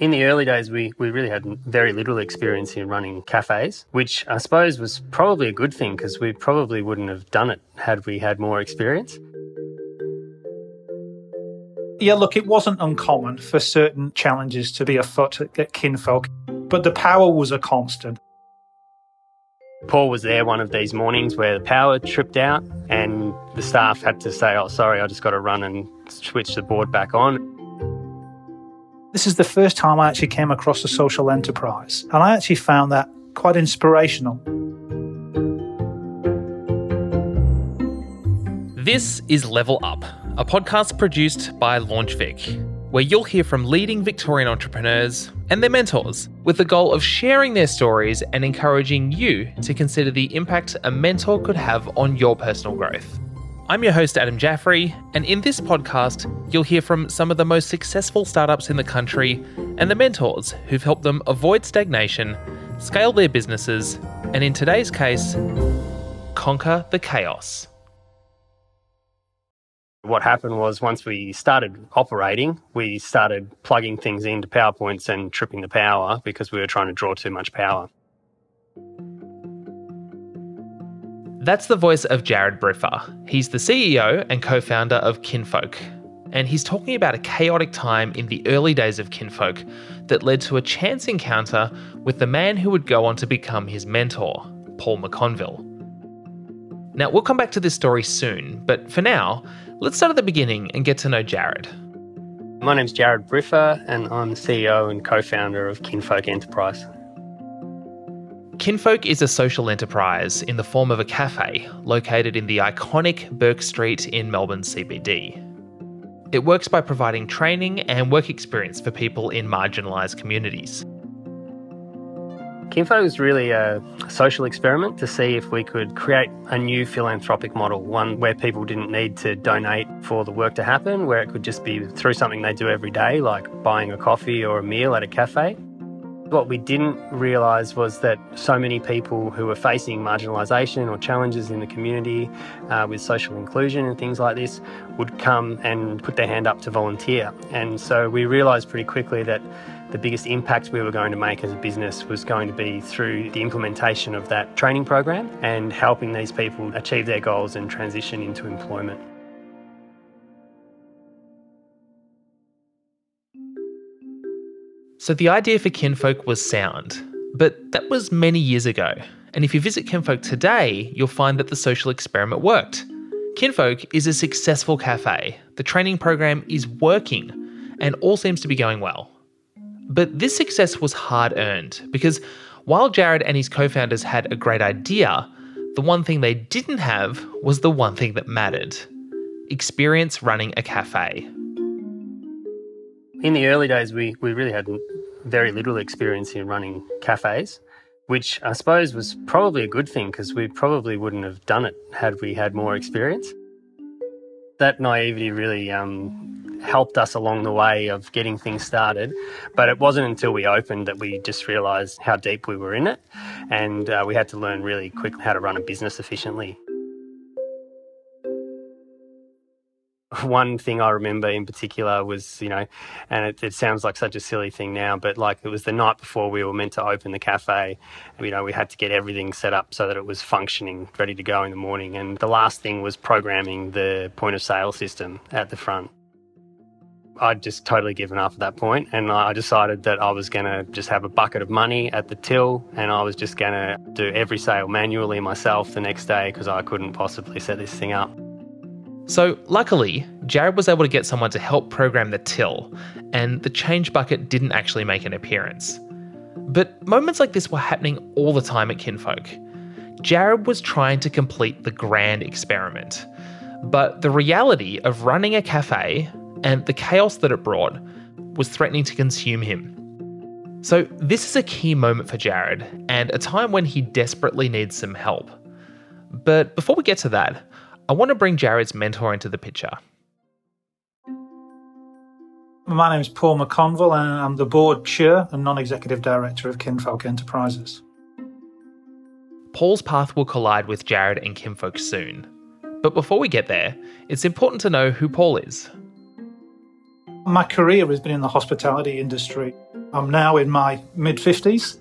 In the early days, we, we really had very little experience in running cafes, which I suppose was probably a good thing because we probably wouldn't have done it had we had more experience. Yeah, look, it wasn't uncommon for certain challenges to be afoot at Kinfolk, but the power was a constant. Paul was there one of these mornings where the power tripped out, and the staff had to say, Oh, sorry, I just got to run and switch the board back on. This is the first time I actually came across a social enterprise, and I actually found that quite inspirational. This is Level Up, a podcast produced by LaunchVic, where you'll hear from leading Victorian entrepreneurs and their mentors with the goal of sharing their stories and encouraging you to consider the impact a mentor could have on your personal growth. I'm your host, Adam Jaffrey, and in this podcast, you'll hear from some of the most successful startups in the country and the mentors who've helped them avoid stagnation, scale their businesses, and in today's case, conquer the chaos. What happened was once we started operating, we started plugging things into PowerPoints and tripping the power because we were trying to draw too much power. That's the voice of Jared Briffa. He's the CEO and co founder of Kinfolk. And he's talking about a chaotic time in the early days of Kinfolk that led to a chance encounter with the man who would go on to become his mentor, Paul McConville. Now, we'll come back to this story soon, but for now, Let's start at the beginning and get to know Jared. My name's Jared Briffa, and I'm the CEO and co founder of Kinfolk Enterprise. Kinfolk is a social enterprise in the form of a cafe located in the iconic Bourke Street in Melbourne CBD. It works by providing training and work experience for people in marginalised communities. Kinfolk was really a social experiment to see if we could create a new philanthropic model, one where people didn't need to donate for the work to happen, where it could just be through something they do every day, like buying a coffee or a meal at a cafe. What we didn't realise was that so many people who were facing marginalisation or challenges in the community uh, with social inclusion and things like this would come and put their hand up to volunteer. And so we realised pretty quickly that the biggest impact we were going to make as a business was going to be through the implementation of that training program and helping these people achieve their goals and transition into employment. So the idea for Kinfolk was sound, but that was many years ago. And if you visit Kinfolk today, you'll find that the social experiment worked. Kinfolk is a successful cafe. The training program is working, and all seems to be going well. But this success was hard earned because while Jared and his co founders had a great idea, the one thing they didn't have was the one thing that mattered experience running a cafe. In the early days, we, we really had very little experience in running cafes, which I suppose was probably a good thing because we probably wouldn't have done it had we had more experience. That naivety really um, helped us along the way of getting things started. But it wasn't until we opened that we just realised how deep we were in it, and uh, we had to learn really quickly how to run a business efficiently. One thing I remember in particular was, you know, and it, it, sounds like such a silly thing now, but like it was the night before we were meant to open the cafe. You know, we had to get everything set up so that it was functioning, ready to go in the morning. And the last thing was programming the point of sale system at the front. I'd just totally given up at that point, and I decided that I was going to just have a bucket of money at the till, and I was just going to do every sale manually myself the next day because I couldn't possibly set this thing up. So, luckily, Jared was able to get someone to help program the till, and the change bucket didn't actually make an appearance. But moments like this were happening all the time at Kinfolk. Jared was trying to complete the grand experiment. But the reality of running a cafe and the chaos that it brought was threatening to consume him. So, this is a key moment for Jared, and a time when he desperately needs some help. But before we get to that, I want to bring Jared's mentor into the picture. My name is Paul McConville, and I'm the board chair and non executive director of Kinfolk Enterprises. Paul's path will collide with Jared and Kinfolk soon. But before we get there, it's important to know who Paul is. My career has been in the hospitality industry. I'm now in my mid 50s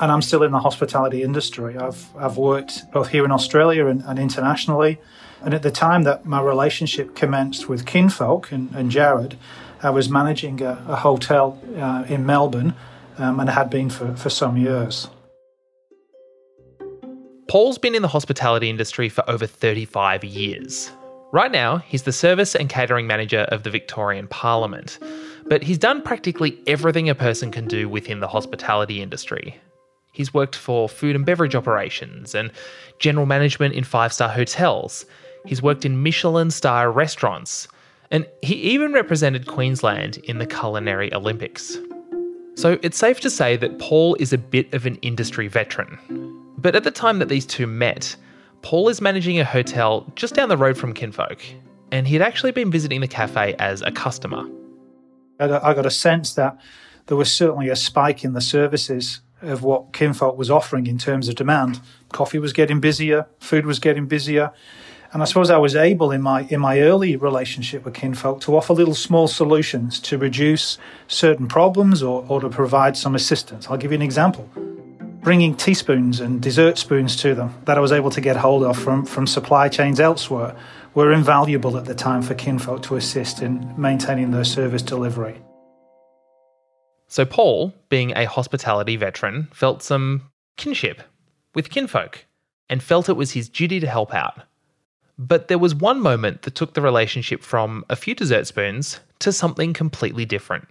and I'm still in the hospitality industry. I've, I've worked both here in Australia and, and internationally. And at the time that my relationship commenced with Kinfolk and, and Jared, I was managing a, a hotel uh, in Melbourne um, and had been for, for some years. Paul's been in the hospitality industry for over 35 years. Right now, he's the service and catering manager of the Victorian Parliament, but he's done practically everything a person can do within the hospitality industry. He's worked for food and beverage operations and general management in five star hotels. He's worked in Michelin star restaurants, and he even represented Queensland in the Culinary Olympics. So it's safe to say that Paul is a bit of an industry veteran. But at the time that these two met, Paul is managing a hotel just down the road from Kinfolk, and he'd actually been visiting the cafe as a customer. I got, a sense that there was certainly a spike in the services of what Kinfolk was offering in terms of demand. Coffee was getting busier, food was getting busier, and I suppose I was able in my in my early relationship with Kinfolk to offer little small solutions to reduce certain problems or, or to provide some assistance. I'll give you an example bringing teaspoons and dessert spoons to them that I was able to get hold of from, from supply chains elsewhere were invaluable at the time for kinfolk to assist in maintaining their service delivery. So, Paul, being a hospitality veteran, felt some kinship with kinfolk and felt it was his duty to help out. But there was one moment that took the relationship from a few dessert spoons to something completely different.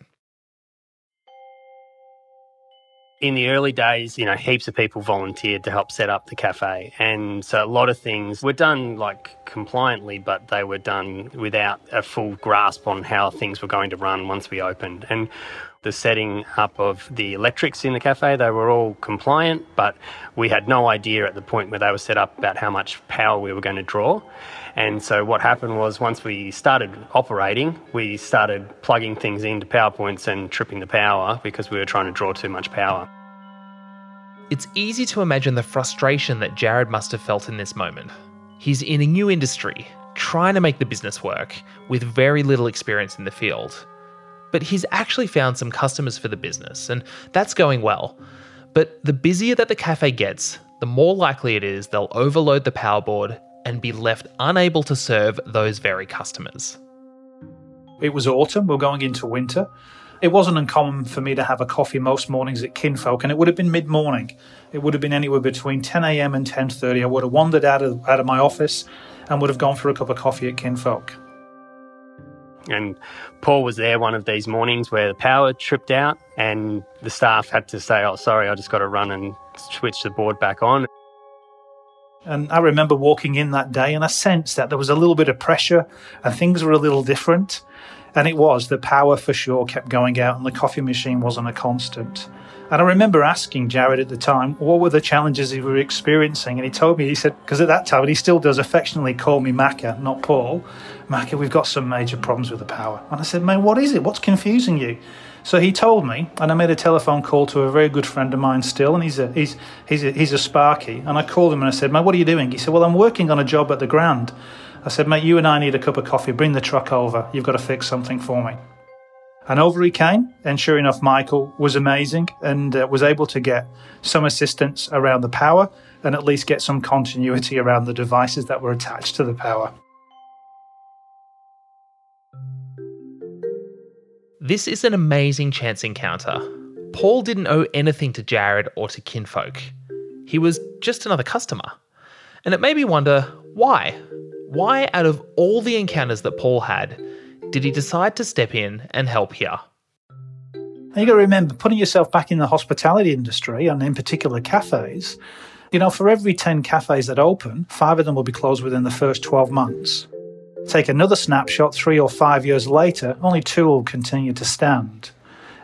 in the early days, you know, heaps of people volunteered to help set up the cafe. And so a lot of things were done like compliantly, but they were done without a full grasp on how things were going to run once we opened. And the setting up of the electrics in the cafe, they were all compliant, but we had no idea at the point where they were set up about how much power we were going to draw. And so what happened was once we started operating, we started plugging things into PowerPoints and tripping the power because we were trying to draw too much power. It's easy to imagine the frustration that Jared must have felt in this moment. He's in a new industry, trying to make the business work, with very little experience in the field. But he's actually found some customers for the business, and that's going well. But the busier that the cafe gets, the more likely it is they'll overload the power board and be left unable to serve those very customers. It was autumn, we're going into winter. It wasn't uncommon for me to have a coffee most mornings at Kinfolk, and it would have been mid-morning. It would have been anywhere between 10 a.m. and 10:30. I would have wandered out of out of my office and would have gone for a cup of coffee at Kinfolk. And Paul was there one of these mornings where the power tripped out, and the staff had to say, "Oh, sorry, I just got to run and switch the board back on." And I remember walking in that day and I sensed that there was a little bit of pressure and things were a little different. And it was, the power for sure kept going out and the coffee machine wasn't a constant. And I remember asking Jared at the time, what were the challenges he were experiencing? And he told me, he said, because at that time, and he still does affectionately call me Macca, not Paul, Macca, we've got some major problems with the power. And I said, man, what is it? What's confusing you? So he told me, and I made a telephone call to a very good friend of mine still, and he's a he's he's a, he's a Sparky. And I called him and I said, "Mate, what are you doing?" He said, "Well, I'm working on a job at the Grand." I said, "Mate, you and I need a cup of coffee. Bring the truck over. You've got to fix something for me." And over he came, and sure enough, Michael was amazing and uh, was able to get some assistance around the power and at least get some continuity around the devices that were attached to the power. This is an amazing chance encounter. Paul didn't owe anything to Jared or to kinfolk. He was just another customer. And it made me wonder why? Why, out of all the encounters that Paul had, did he decide to step in and help here? You got to remember, putting yourself back in the hospitality industry, and in particular cafes, you know, for every 10 cafes that open, five of them will be closed within the first 12 months. Take another snapshot three or five years later, only two will continue to stand.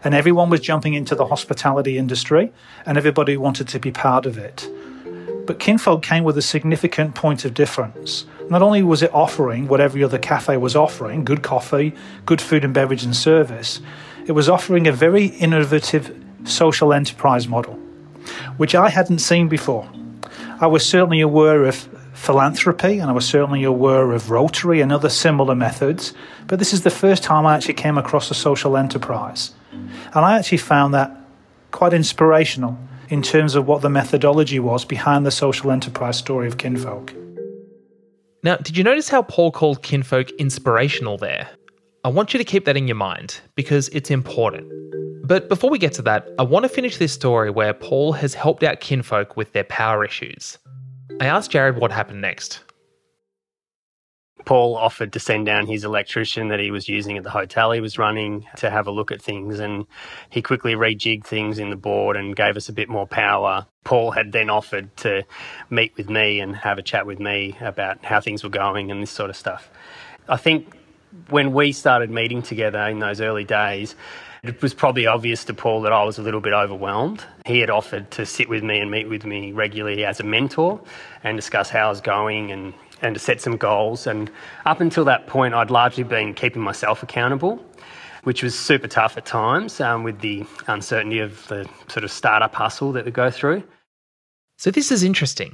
And everyone was jumping into the hospitality industry, and everybody wanted to be part of it. But Kinfolk came with a significant point of difference. Not only was it offering what every other cafe was offering good coffee, good food and beverage and service, it was offering a very innovative social enterprise model, which I hadn't seen before. I was certainly aware of philanthropy, and I was certainly aware of Rotary and other similar methods, but this is the first time I actually came across a social enterprise. And I actually found that quite inspirational in terms of what the methodology was behind the social enterprise story of Kinfolk. Now, did you notice how Paul called Kinfolk inspirational there? I want you to keep that in your mind because it's important. But before we get to that, I want to finish this story where Paul has helped out Kinfolk with their power issues. I asked Jared what happened next. Paul offered to send down his electrician that he was using at the hotel he was running to have a look at things, and he quickly rejigged things in the board and gave us a bit more power. Paul had then offered to meet with me and have a chat with me about how things were going and this sort of stuff. I think when we started meeting together in those early days, it was probably obvious to Paul that I was a little bit overwhelmed. He had offered to sit with me and meet with me regularly as a mentor and discuss how I was going and and to set some goals. And up until that point, I'd largely been keeping myself accountable, which was super tough at times um, with the uncertainty of the sort of startup hustle that we go through. So, this is interesting.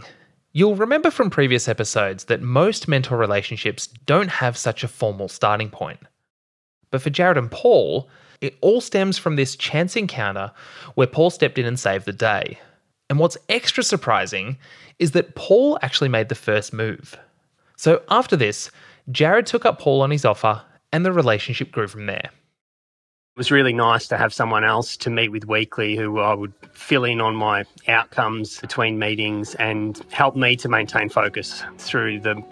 You'll remember from previous episodes that most mentor relationships don't have such a formal starting point. But for Jared and Paul, it all stems from this chance encounter where Paul stepped in and saved the day. And what's extra surprising is that Paul actually made the first move. So after this, Jared took up Paul on his offer and the relationship grew from there. It was really nice to have someone else to meet with weekly who I would fill in on my outcomes between meetings and help me to maintain focus through the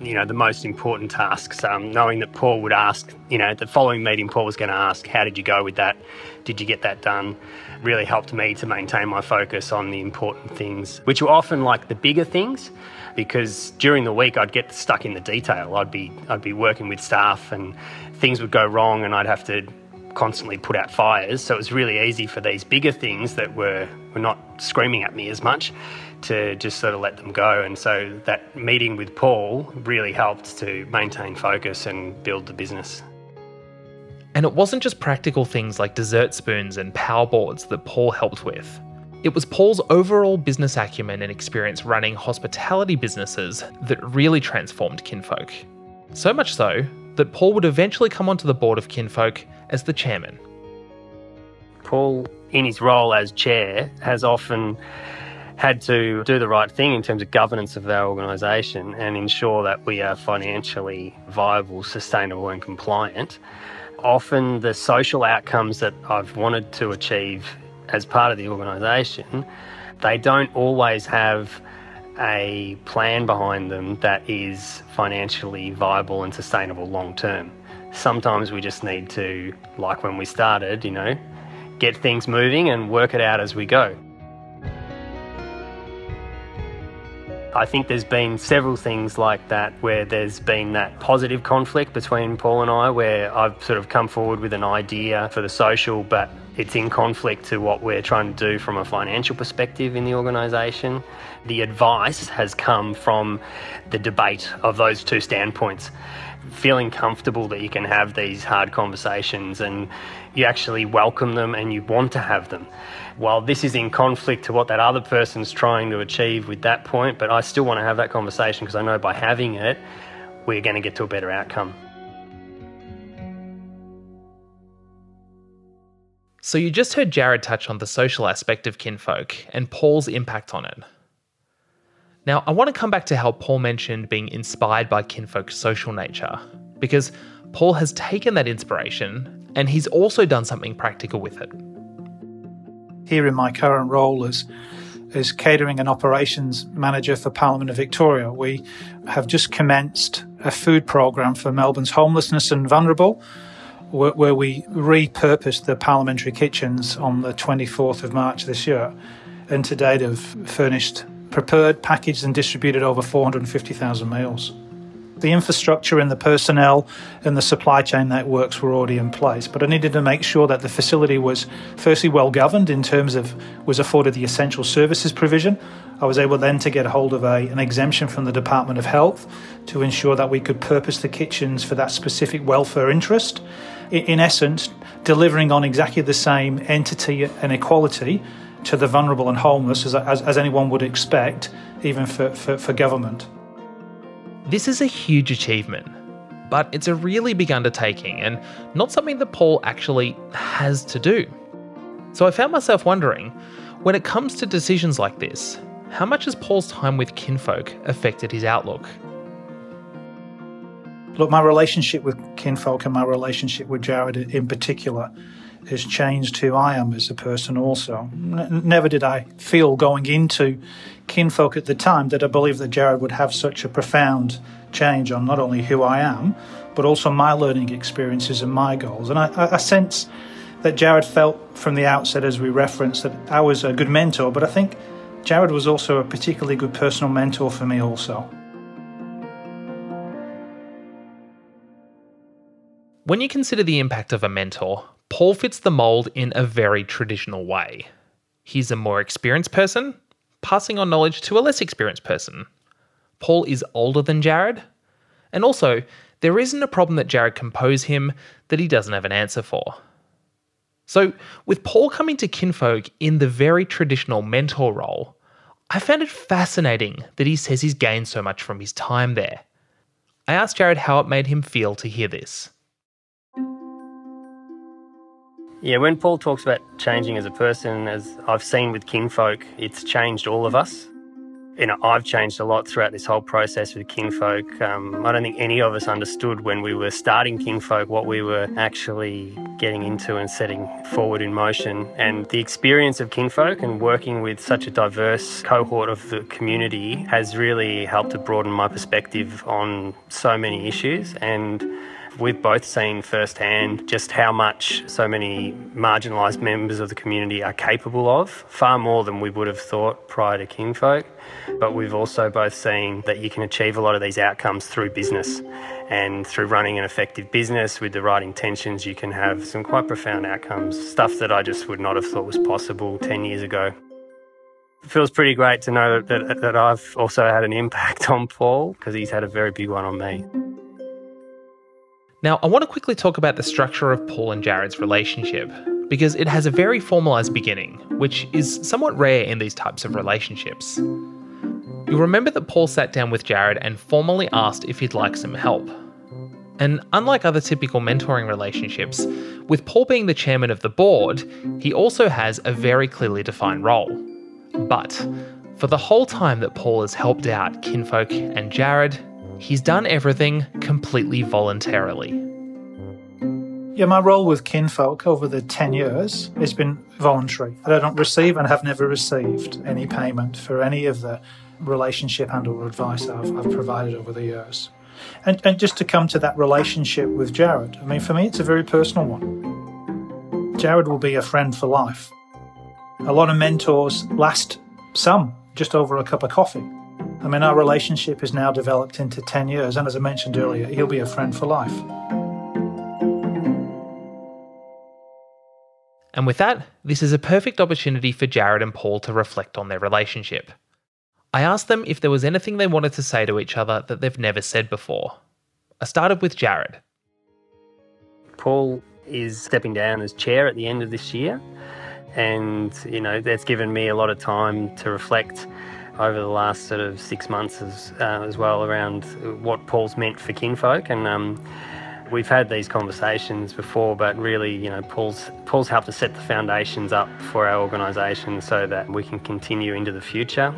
you know the most important tasks. Um, knowing that paul would ask you know the following meeting paul was going to ask how did you go with that? Did you get that done? really helped me to maintain my focus on the important things which were often like the bigger things because during the week I'd get stuck in the detail. I'd be I'd be working with staff and things would go wrong and I'd have to constantly put out fires. So it was really easy for these bigger things that were were not screaming at me as much to just sort of let them go. And so that meeting with Paul really helped to maintain focus and build the business. And it wasn't just practical things like dessert spoons and power boards that Paul helped with. It was Paul's overall business acumen and experience running hospitality businesses that really transformed Kinfolk. So much so that Paul would eventually come onto the board of Kinfolk as the chairman. Paul, in his role as chair, has often had to do the right thing in terms of governance of our organisation and ensure that we are financially viable, sustainable, and compliant. Often, the social outcomes that I've wanted to achieve as part of the organisation, they don't always have a plan behind them that is financially viable and sustainable long term. Sometimes we just need to, like when we started, you know, get things moving and work it out as we go. I think there's been several things like that where there's been that positive conflict between Paul and I, where I've sort of come forward with an idea for the social, but it's in conflict to what we're trying to do from a financial perspective in the organisation. The advice has come from the debate of those two standpoints. Feeling comfortable that you can have these hard conversations and you actually welcome them and you want to have them. While this is in conflict to what that other person's trying to achieve with that point, but I still want to have that conversation because I know by having it, we're going to get to a better outcome. So you just heard Jared touch on the social aspect of kinfolk and Paul's impact on it. Now, I want to come back to how Paul mentioned being inspired by kinfolk's social nature, because Paul has taken that inspiration and he's also done something practical with it. Here in my current role as as catering and operations manager for Parliament of Victoria, we have just commenced a food program for Melbourne's homelessness and vulnerable where, we repurposed the parliamentary kitchens on the 24th of March this year, and to date have furnished, prepared, packaged, and distributed over 450,000 meals. The infrastructure and the personnel and the supply chain networks were already in place, but I needed to make sure that the facility was firstly well governed in terms of was afforded the essential services provision. I was able then to get hold of a, an exemption from the Department of Health to ensure that we could purpose the kitchens for that specific welfare interest in essence, delivering on exactly the same entity and equality to the vulnerable and homeless as, as, as anyone would expect, even for, for, for government. This is a huge achievement, but it's a really big undertaking and not something that Paul actually has to do. So I found myself wondering when it comes to decisions like this, how much has Paul's time with kinfolk affected his outlook? Look, my relationship with kinfolk and my relationship with Jared in particular has changed who I am as a person also. N- never did I feel going into kinfolk at the time that I believed that Jared would have such a profound change on not only who I am, but also my learning experiences and my goals. And I, I, sense that Jared felt from the outset, as we referenced, that I was a good mentor, but I think Jared was also a particularly good personal mentor for me, also. When you consider the impact of a mentor, Paul fits the mold in a very traditional way. He's a more experienced person, passing on knowledge to a less experienced person. Paul is older than Jared, and also, there isn't a problem that Jared can pose him that he doesn't have an answer for. So, with Paul coming to Kinfolk in the very traditional mentor role, I found it fascinating that he says he's gained so much from his time there. I asked Jared how it made him feel to hear this. Yeah, when Paul talks about changing as a person, as I've seen with kinfolk, it's changed all of us. You know, I've changed a lot throughout this whole process with kinfolk. Um, I don't think any of us understood when we were starting kinfolk what we were actually getting into and setting forward in motion. And the experience of kinfolk and working with such a diverse cohort of the community has really helped to broaden my perspective on so many issues and We've both seen firsthand just how much so many marginalised members of the community are capable of, far more than we would have thought prior to kinfolk. But we've also both seen that you can achieve a lot of these outcomes through business. And through running an effective business with the right intentions, you can have some quite profound outcomes, stuff that I just would not have thought was possible 10 years ago. It feels pretty great to know that, that, that I've also had an impact on Paul because he's had a very big one on me. Now, I want to quickly talk about the structure of Paul and Jared's relationship, because it has a very formalised beginning, which is somewhat rare in these types of relationships. You'll remember that Paul sat down with Jared and formally asked if he'd like some help. And unlike other typical mentoring relationships, with Paul being the chairman of the board, he also has a very clearly defined role. But for the whole time that Paul has helped out Kinfolk and Jared, He's done everything completely voluntarily. Yeah, my role with Kinfolk over the 10 years has been voluntary. I don't receive and have never received any payment for any of the relationship and or advice I've, I've provided over the years. And, and just to come to that relationship with Jared, I mean, for me, it's a very personal one. Jared will be a friend for life. A lot of mentors last some just over a cup of coffee. I mean, our relationship has now developed into 10 years, and as I mentioned earlier, he'll be a friend for life. And with that, this is a perfect opportunity for Jared and Paul to reflect on their relationship. I asked them if there was anything they wanted to say to each other that they've never said before. I started with Jared. Paul is stepping down as chair at the end of this year, and you know that's given me a lot of time to reflect over the last sort of six months as, uh, as well around what Paul's meant for kinfolk. And um, we've had these conversations before, but really, you know, Paul's, Paul's helped to set the foundations up for our organisation so that we can continue into the future.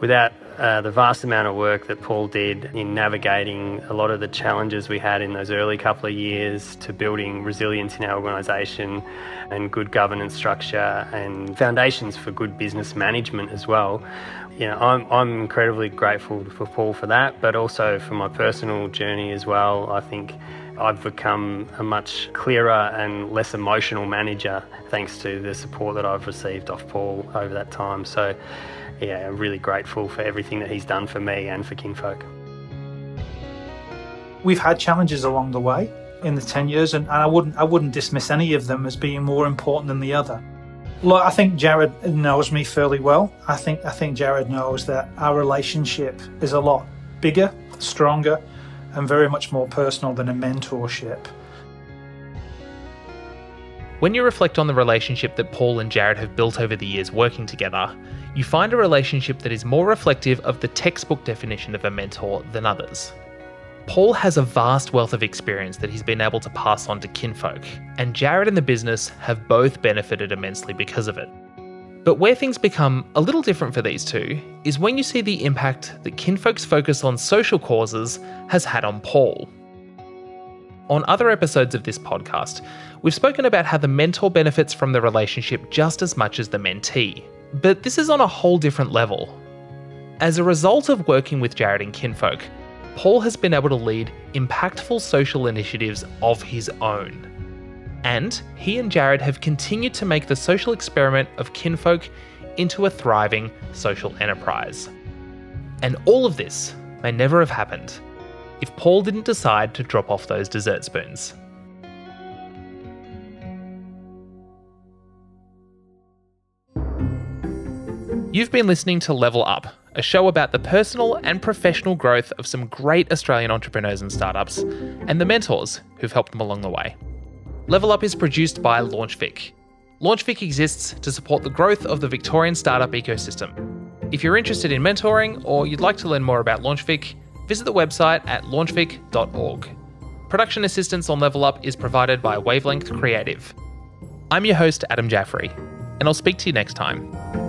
Without uh, the vast amount of work that Paul did in navigating a lot of the challenges we had in those early couple of years to building resilience in our organisation and good governance structure and foundations for good business management as well you know, I'm, I'm incredibly grateful for Paul for that, but also for my personal journey as well. I think I've become a much clearer and less emotional manager thanks to the support that I've received off Paul over that time. So, yeah, I'm really grateful for everything that he's done for me and for Kinfolk. We've had challenges along the way in the 10 years, and, and I, wouldn't, I wouldn't dismiss any of them as being more important than the other. Look, I think Jared knows me fairly well. I think I think Jared knows that our relationship is a lot bigger, stronger, and very much more personal than a mentorship. When you reflect on the relationship that Paul and Jared have built over the years working together, you find a relationship that is more reflective of the textbook definition of a mentor than others. Paul has a vast wealth of experience that he's been able to pass on to kinfolk, and Jared and the business have both benefited immensely because of it. But where things become a little different for these two is when you see the impact that kinfolk's focus on social causes has had on Paul. On other episodes of this podcast, we've spoken about how the mentor benefits from the relationship just as much as the mentee, but this is on a whole different level. As a result of working with Jared and Kinfolk, Paul has been able to lead impactful social initiatives of his own. And he and Jared have continued to make the social experiment of Kinfolk into a thriving social enterprise. And all of this may never have happened if Paul didn't decide to drop off those dessert spoons. You've been listening to Level Up, a show about the personal and professional growth of some great Australian entrepreneurs and startups, and the mentors who've helped them along the way. Level Up is produced by LaunchVic. LaunchVic exists to support the growth of the Victorian startup ecosystem. If you're interested in mentoring or you'd like to learn more about LaunchVic, visit the website at launchvic.org. Production assistance on Level Up is provided by Wavelength Creative. I'm your host, Adam Jaffrey, and I'll speak to you next time.